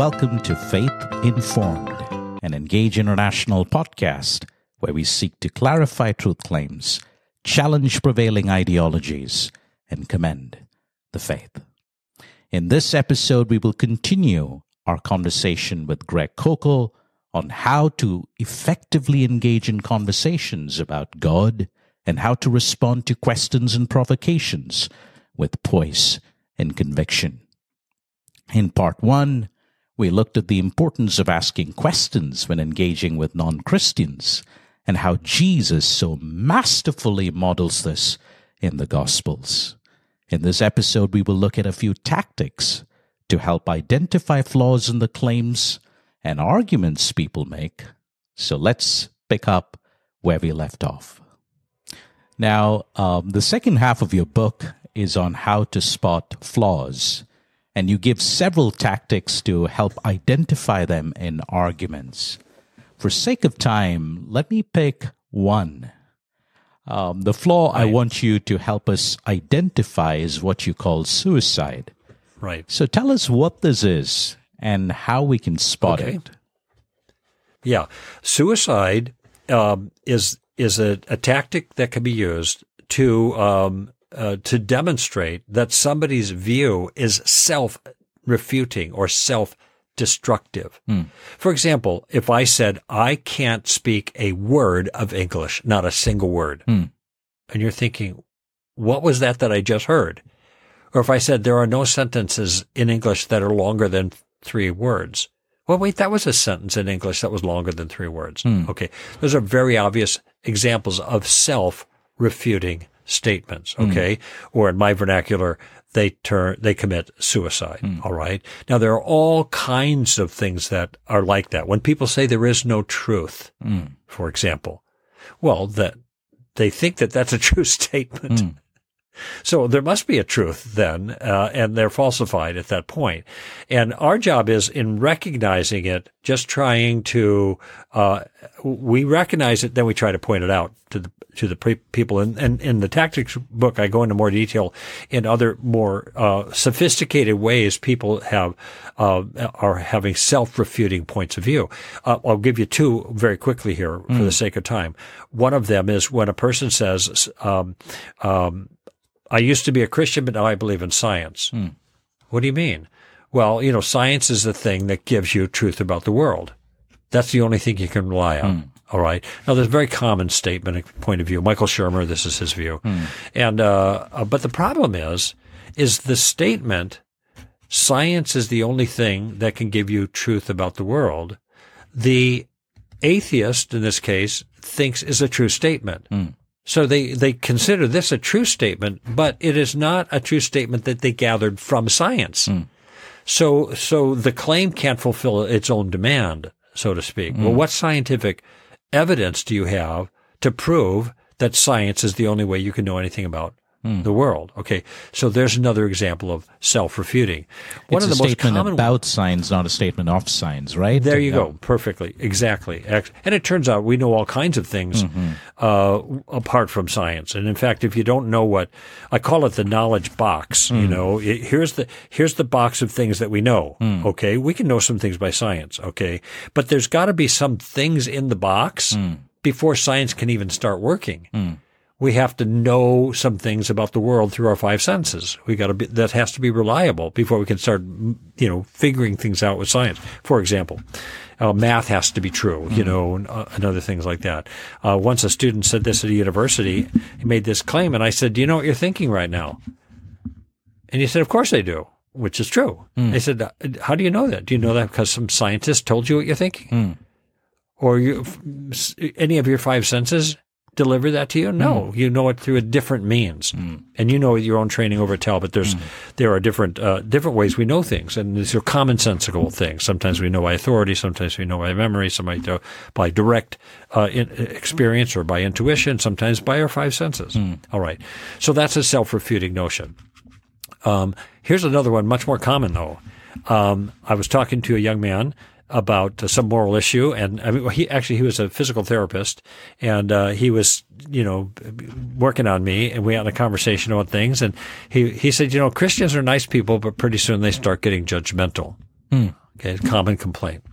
welcome to Faith Informed, an Engage International podcast where we seek to clarify truth claims, challenge prevailing ideologies, and commend the faith. In this episode, we will continue our conversation with Greg Koukl on how to effectively engage in conversations about God and how to respond to questions and provocations with poise and conviction. In part one, we looked at the importance of asking questions when engaging with non Christians and how Jesus so masterfully models this in the Gospels. In this episode, we will look at a few tactics to help identify flaws in the claims and arguments people make. So let's pick up where we left off. Now, um, the second half of your book is on how to spot flaws and you give several tactics to help identify them in arguments. For sake of time, let me pick one. Um, the flaw right. I want you to help us identify is what you call suicide. Right. So tell us what this is and how we can spot okay. it. Yeah, suicide um, is is a, a, tactic that can be used to um, uh, to demonstrate that somebody's view is self refuting or self destructive. Mm. For example, if I said, I can't speak a word of English, not a single word, mm. and you're thinking, what was that that I just heard? Or if I said, there are no sentences in English that are longer than three words. Well, wait, that was a sentence in English that was longer than three words. Mm. Okay. Those are very obvious examples of self refuting statements. Okay. Mm. Or in my vernacular, they turn, they commit suicide. Mm. All right. Now there are all kinds of things that are like that. When people say there is no truth, mm. for example, well, that they think that that's a true statement. Hmm. So there must be a truth then, uh, and they're falsified at that point. And our job is in recognizing it, just trying to, uh, we recognize it, then we try to point it out to the, to the pre- people. And, and in the tactics book, I go into more detail in other more, uh, sophisticated ways people have, uh, are having self-refuting points of view. Uh, I'll give you two very quickly here for mm. the sake of time. One of them is when a person says, um, um, I used to be a Christian, but now I believe in science. Hmm. What do you mean? Well, you know, science is the thing that gives you truth about the world. That's the only thing you can rely on. Hmm. All right. Now, there's a very common statement, a point of view. Michael Shermer, this is his view. Hmm. And, uh, uh, but the problem is, is the statement, science is the only thing that can give you truth about the world. The atheist, in this case, thinks is a true statement. So they, they consider this a true statement, but it is not a true statement that they gathered from science. Mm. So, so the claim can't fulfill its own demand, so to speak. Well, what scientific evidence do you have to prove that science is the only way you can know anything about mm. the world. Okay, so there's another example of self-refuting. One it's of the a most statement common about signs, not a statement of signs, right? There you go, perfectly, exactly. And it turns out we know all kinds of things mm-hmm. uh, apart from science. And in fact, if you don't know what I call it, the knowledge box. Mm. You know, it, here's the here's the box of things that we know. Mm. Okay, we can know some things by science. Okay, but there's got to be some things in the box. Mm. Before science can even start working. Mm we have to know some things about the world through our five senses. We got to be, that has to be reliable before we can start, you know, figuring things out with science. For example, uh, math has to be true, you mm-hmm. know, and, uh, and, other things like that. Uh, once a student said this at a university, he made this claim, and I said, "Do you know what you're thinking right now?" And he said, "Of course I do." Which is true. Mm. I said, uh, "How do you know that? Do you know that because some scientist told you what you're thinking, mm. or you, any of your five senses deliver that to you? No, mm. you know it through a different means, mm. and you know your own training over Talbot. There's mm. there are different uh, different ways we know things, and these are commonsensical things. Sometimes we know by authority, sometimes we know by memory, sometimes by direct uh, in, experience or by intuition, sometimes by our five senses. Mm. All right, so that's a self refuting notion. Um, here's another one, much more common though. Um, I was talking to a young man about uh, some moral issue. And I mean, he actually he was a physical therapist, and uh, he was you know working on me, and we had a conversation about things. And he he said, you know, Christians are nice people, but pretty soon they start getting judgmental. Hmm. Okay, common complaint.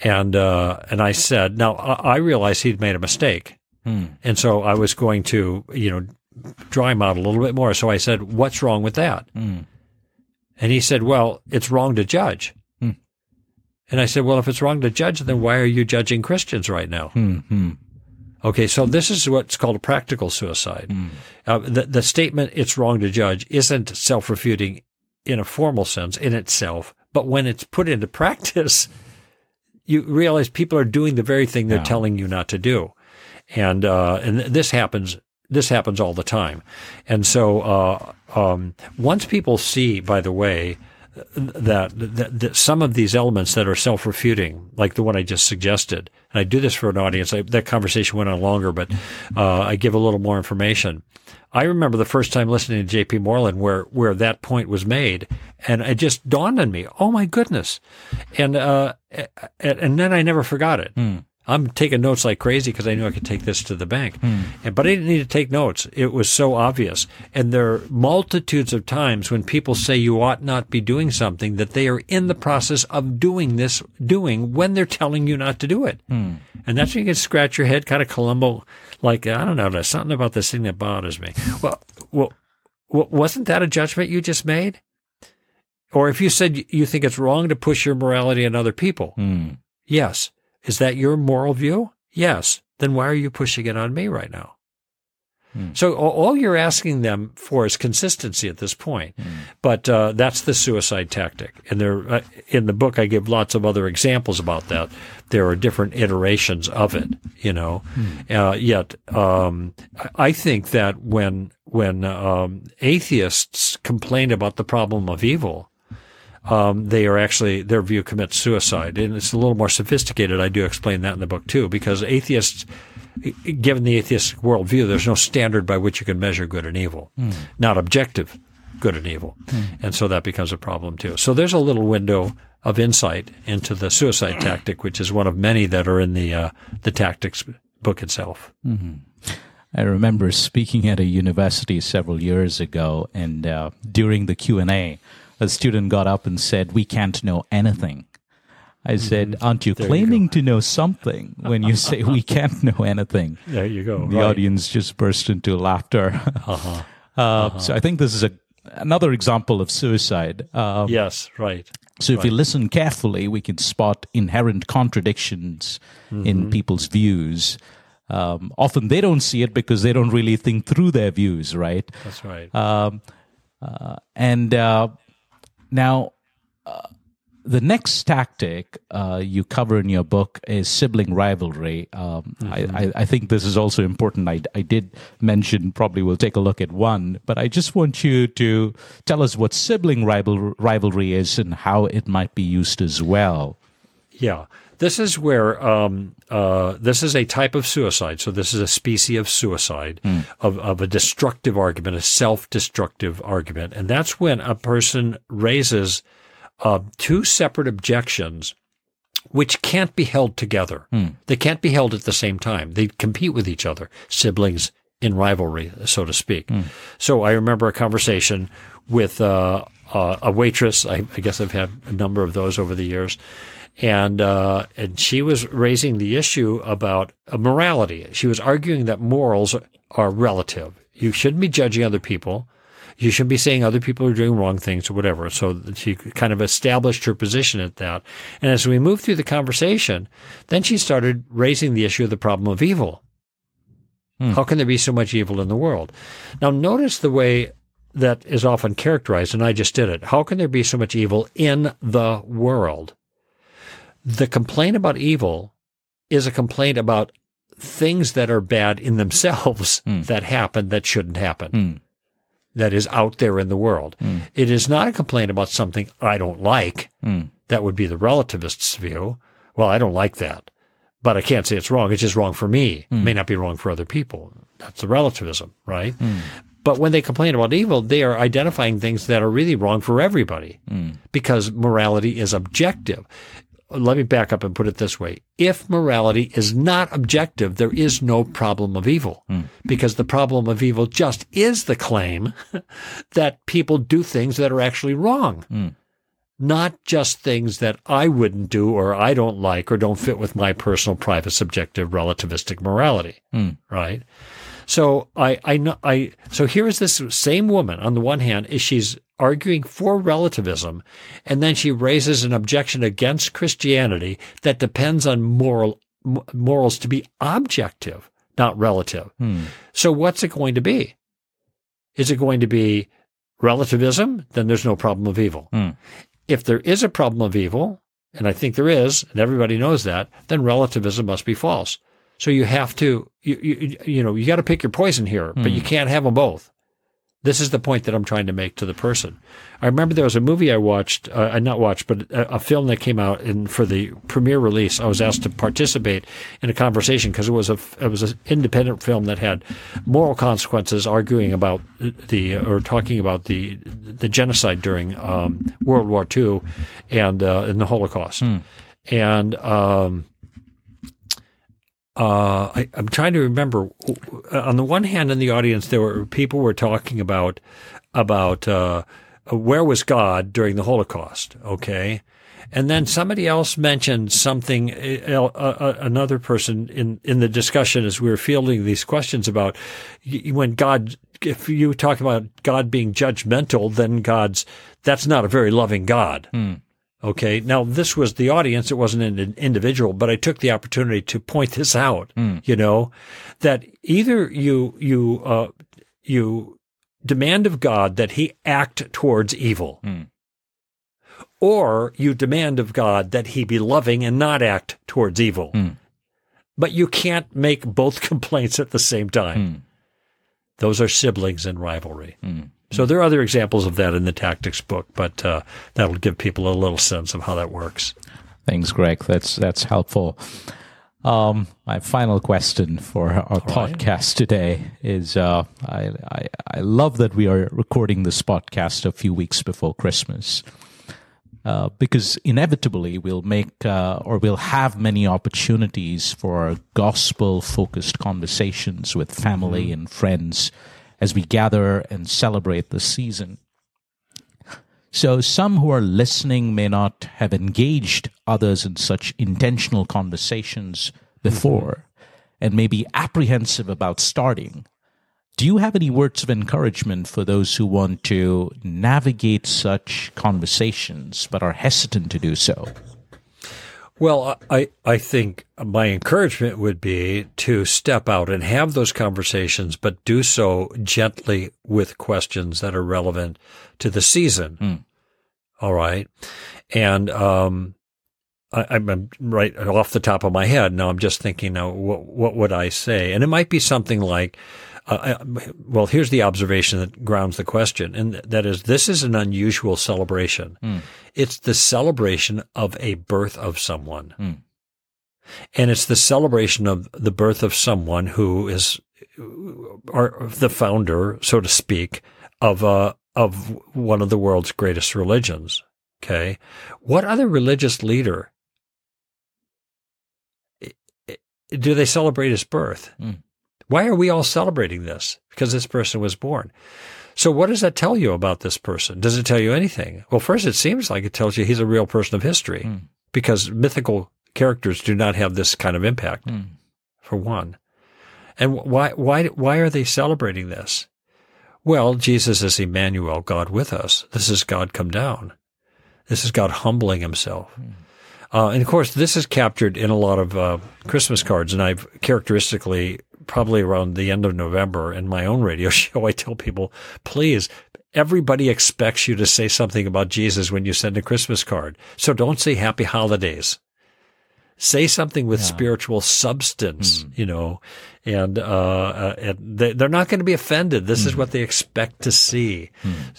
And uh, and I said, now I I realized he'd made a mistake, and so I was going to, you know, draw him out a little bit more. So I said, "What's wrong with that?" And he said, "Well, it's wrong to judge." And I said, "Well, if it's wrong to judge, then why are you judging Christians right now?" Okay, so this is what's called a practical suicide. Uh, the, the statement "it's wrong to judge" isn't self-refuting in a formal sense in itself, but when it's put into practice, you realize people are doing the very thing they're telling you not to do, and uh, and this happens. This happens all the time, and so uh, um, once people see, by the way, that, that, that some of these elements that are self-refuting, like the one I just suggested, and I do this for an audience. I, that conversation went on longer, but uh, I give a little more information. I remember the first time listening to J.P. Moreland where where that point was made, and it just dawned on me. Oh my goodness! And uh, and then I never forgot it. I'm taking notes like crazy because I knew I could take this to the bank. Hmm. And, but I didn't need to take notes. It was so obvious. And there are multitudes of times when people say you ought not be doing something that they are in the process of doing this, doing when they're telling you not to do it. Hmm. And that's when you can scratch your head, kind of Columbo, like, I don't know, there's something about this thing that bothers me. Well, well, well wasn't that a judgment you just made? Or if you said you think it's wrong to push your morality on other people, hmm. yes. Is that your moral view? Yes. Then why are you pushing it on me right now? So all you're asking them for is consistency at this point, but uh, that's the suicide tactic. And there, uh, in the book, I give lots of other examples about that. There are different iterations of it, you know. Uh, yet, um, I- I think that when when um, atheists complain about the problem of evil, um, they are actually their view commits suicide, and it's a little more sophisticated. I do explain that in the book too, because atheists, given the atheistic worldview, there's no standard by which you can measure good and evil, not objective good and evil, and so that becomes a problem too. So there's a little window of insight into the suicide tactic, which is one of many that are in the uh, the tactics book itself. I remember speaking at a university several years ago, and uh, during the Q and A, a student got up and said, "We can't know anything." I said, "Aren't you Mm-hmm. you claiming to know something when you say we can't know anything?" There you go. The audience just burst into laughter. Uh-huh. Uh, So I think this is a another example of suicide. Uh, Yes, right. so if we listen carefully, we can spot inherent contradictions Mm-hmm. in people's views. Um, often they don't see it because they don't really think through their views, right? That's right. Um, uh, and uh, now, uh, the next tactic uh, you cover in your book is sibling rivalry. Um, I, I, I think this is also important. I, I did mention, probably we'll take a look at one, but I just want you to tell us what sibling rival, rivalry is and how it might be used as well. Yeah. This is where um, uh, this is a type of suicide. So this is a species of suicide of, of a destructive argument, a self-destructive argument, and that's when a person raises uh, two separate objections which can't be held together. They can't be held at the same time. They compete with each other, siblings in rivalry, so to speak. So I remember a conversation with uh, uh, a waitress. I, I guess I've had a number of those over the years. And uh, and she was raising the issue about uh, morality. She was arguing that morals are relative. You shouldn't be judging other people. You shouldn't be saying other people are doing wrong things or whatever. So she kind of established her position at that. And as we moved through the conversation, then she started raising the issue of the problem of evil. How can there be so much evil in the world? Now, notice the way that is often characterized, and I just did it. How can there be so much evil in the world? The complaint about evil is a complaint about things that are bad in themselves hmm. that happen that shouldn't happen hmm. that is out there in the world. Hmm. It is not a complaint about something I don't like. That would be the relativist's view. Well, I don't like that, but I can't say it's wrong. It's just wrong for me. It may not be wrong for other people. That's the relativism, right? But when they complain about evil, they are identifying things that are really wrong for everybody because morality is objective. Let me back up and put it this way. If morality is not objective, there is no problem of evil hmm. because the problem of evil just is the claim that people do things that are actually wrong. Hmm. not just things that I wouldn't do or I don't like or don't fit with my personal, private, subjective, relativistic morality. Hmm. Right. So I, I know, I, so here is this same woman on the one hand, is she's arguing for relativism, and then she raises an objection against Christianity that depends on moral, m- morals to be objective, not relative. Hmm. So what's it going to be? Is it going to be relativism? Then there's no problem of evil. Hmm. If there is a problem of evil, and I think there is, and everybody knows that, then relativism must be false. So you have to, you, you, you know, you got to pick your poison here, but you hmm. can't have them both. This is the point that I'm trying to make to the person. I remember there was a movie I watched, uh, I not watched, but a, a film that came out in for the premiere release. I was asked to participate in a conversation because it was a it was an independent film that had moral consequences, arguing about the or talking about the the genocide during um, World War II and uh, in the Holocaust, and. Um, uh, I, I'm trying to remember. On the one hand, in the audience, there were people were talking about about uh, where was God during the Holocaust. Okay, and then somebody else mentioned something. Uh, uh, another person in in the discussion as we were fielding these questions about when God. If you talk about God being judgmental, then God's that's not a very loving God. Okay. Now this was the audience. It wasn't an individual, but I took the opportunity to point this out, hmm. you know, that either you, you, uh, you demand of God that he act towards evil hmm. or you demand of God that he be loving and not act towards evil. Hmm. But you can't make both complaints at the same time. Those are siblings in rivalry. So there are other examples of that in the tactics book, but uh, that'll give people a little sense of how that works. Thanks, Greg. That's that's helpful. Um, my final question for our podcast today is: uh, I, I I love that we are recording this podcast a few weeks before Christmas. Uh, because inevitably we'll make uh, or we'll have many opportunities for gospel focused conversations with family and friends as we gather and celebrate the season. So, some who are listening may not have engaged others in such intentional conversations before and may be apprehensive about starting. Do you have any words of encouragement for those who want to navigate such conversations but are hesitant to do so? Well, I, I think my encouragement would be to step out and have those conversations, but do so gently with questions that are relevant to the season. All right. And, um, I, I'm right off the top of my head. Now I'm just thinking now, what, what would I say? And it might be something like, uh, well, here's the observation that grounds the question, and that is this is an unusual celebration. It's the celebration of a birth of someone. And it's the celebration of the birth of someone who is or the founder, so to speak, of uh, of one of the world's greatest religions. Okay. What other religious leader do they celebrate his birth? Hmm. Why are we all celebrating this? Because this person was born. So what does that tell you about this person? Does it tell you anything? Well, first, it seems like it tells you he's a real person of history hmm. because mythical characters do not have this kind of impact hmm. for one. And why, why, why are they celebrating this? Well, Jesus is Emmanuel, God with us. This is God come down. This is God humbling himself. Uh, and of course, this is captured in a lot of uh, Christmas cards. And I've characteristically, probably around the end of November in my own radio show, I tell people, please, everybody expects you to say something about Jesus when you send a Christmas card. So don't say happy holidays. Say something with spiritual substance, you know, and, uh, uh, and they, they're not going to be offended. This is what they expect to see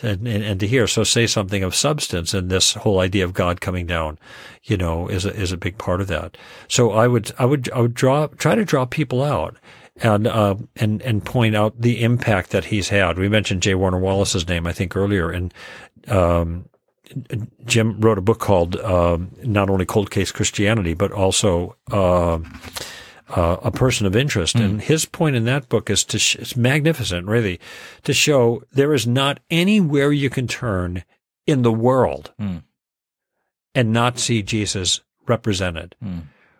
and, and, and to hear. So say something of substance. And this whole idea of God coming down, you know, is a, is a big part of that. So I would, I would, I would draw, try to draw people out and, uh, and, and point out the impact that he's had. We mentioned J. Warner Wallace's name, I think earlier. And, um, Jim wrote a book called um, not only Cold Case Christianity, but also uh, uh, A Person of Interest. And his point in that book is to sh- it's magnificent, really, to show there is not anywhere you can turn in the world and not see Jesus represented.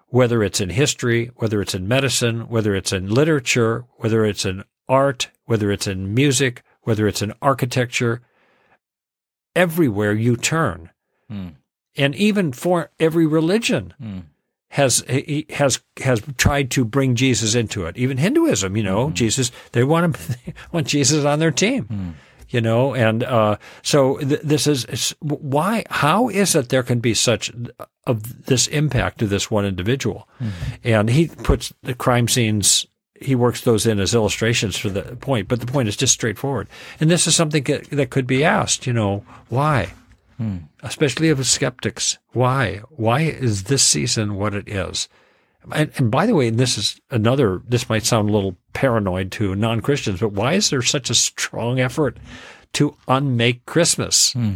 Whether it's in history, whether it's in medicine, whether it's in literature, whether it's in art, whether it's in music, whether it's in architecture, everywhere you turn. Hmm. And even for every religion hmm. has has has tried to bring Jesus into it. Even Hinduism, you know, hmm. Jesus they want him they want Jesus on their team. You know, and uh, so th- this is why. How is it there can be such of this impact to this one individual? And he puts the crime scenes. He works those in as illustrations for the point, but the point is just straightforward. And this is something that, that could be asked. You know, why? Hmm. especially of skeptics. Why? Why is this season what it is? And, and by the way, and this is another, this might sound a little paranoid to non Christians, but why is there such a strong effort to unmake Christmas hmm.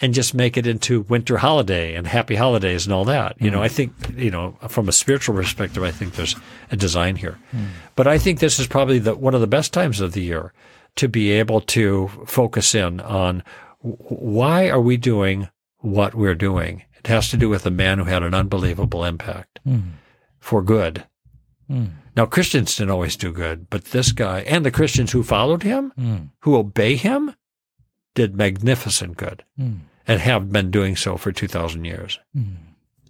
And just make it into winter holiday and happy holidays and all that? You know, mm. I think, you know, from a spiritual perspective, I think there's a design here. Mm. But I think this is probably the, one of the best times of the year to be able to focus in on why are we doing what we're doing? It has to do with a man who had an unbelievable impact mm. for good. Now, Christians didn't always do good, but this guy and the Christians who followed him, who obey him, did magnificent good hmm. and have been doing so for 2,000 years. Hmm.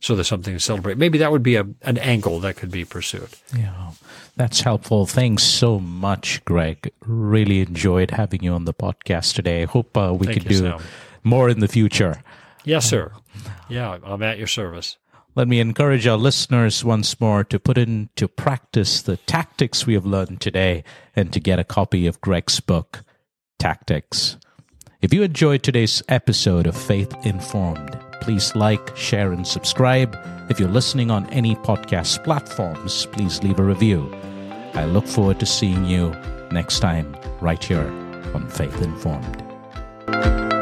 So there's something to celebrate. Maybe that would be a, an angle that could be pursued. Yeah, that's helpful. Thanks so much, Greg. Really enjoyed having you on the podcast today. Hope uh, we Thank could do Sam. more in the future. Yes, uh, sir. Yeah, I'm at your service. Let me encourage our listeners once more to put into practice the tactics we have learned today and to get a copy of Greg's book, Tactics. If you enjoyed today's episode of Faith Informed, please like, share, and subscribe. If you're listening on any podcast platforms, please leave a review. I look forward to seeing you next time right here on Faith Informed.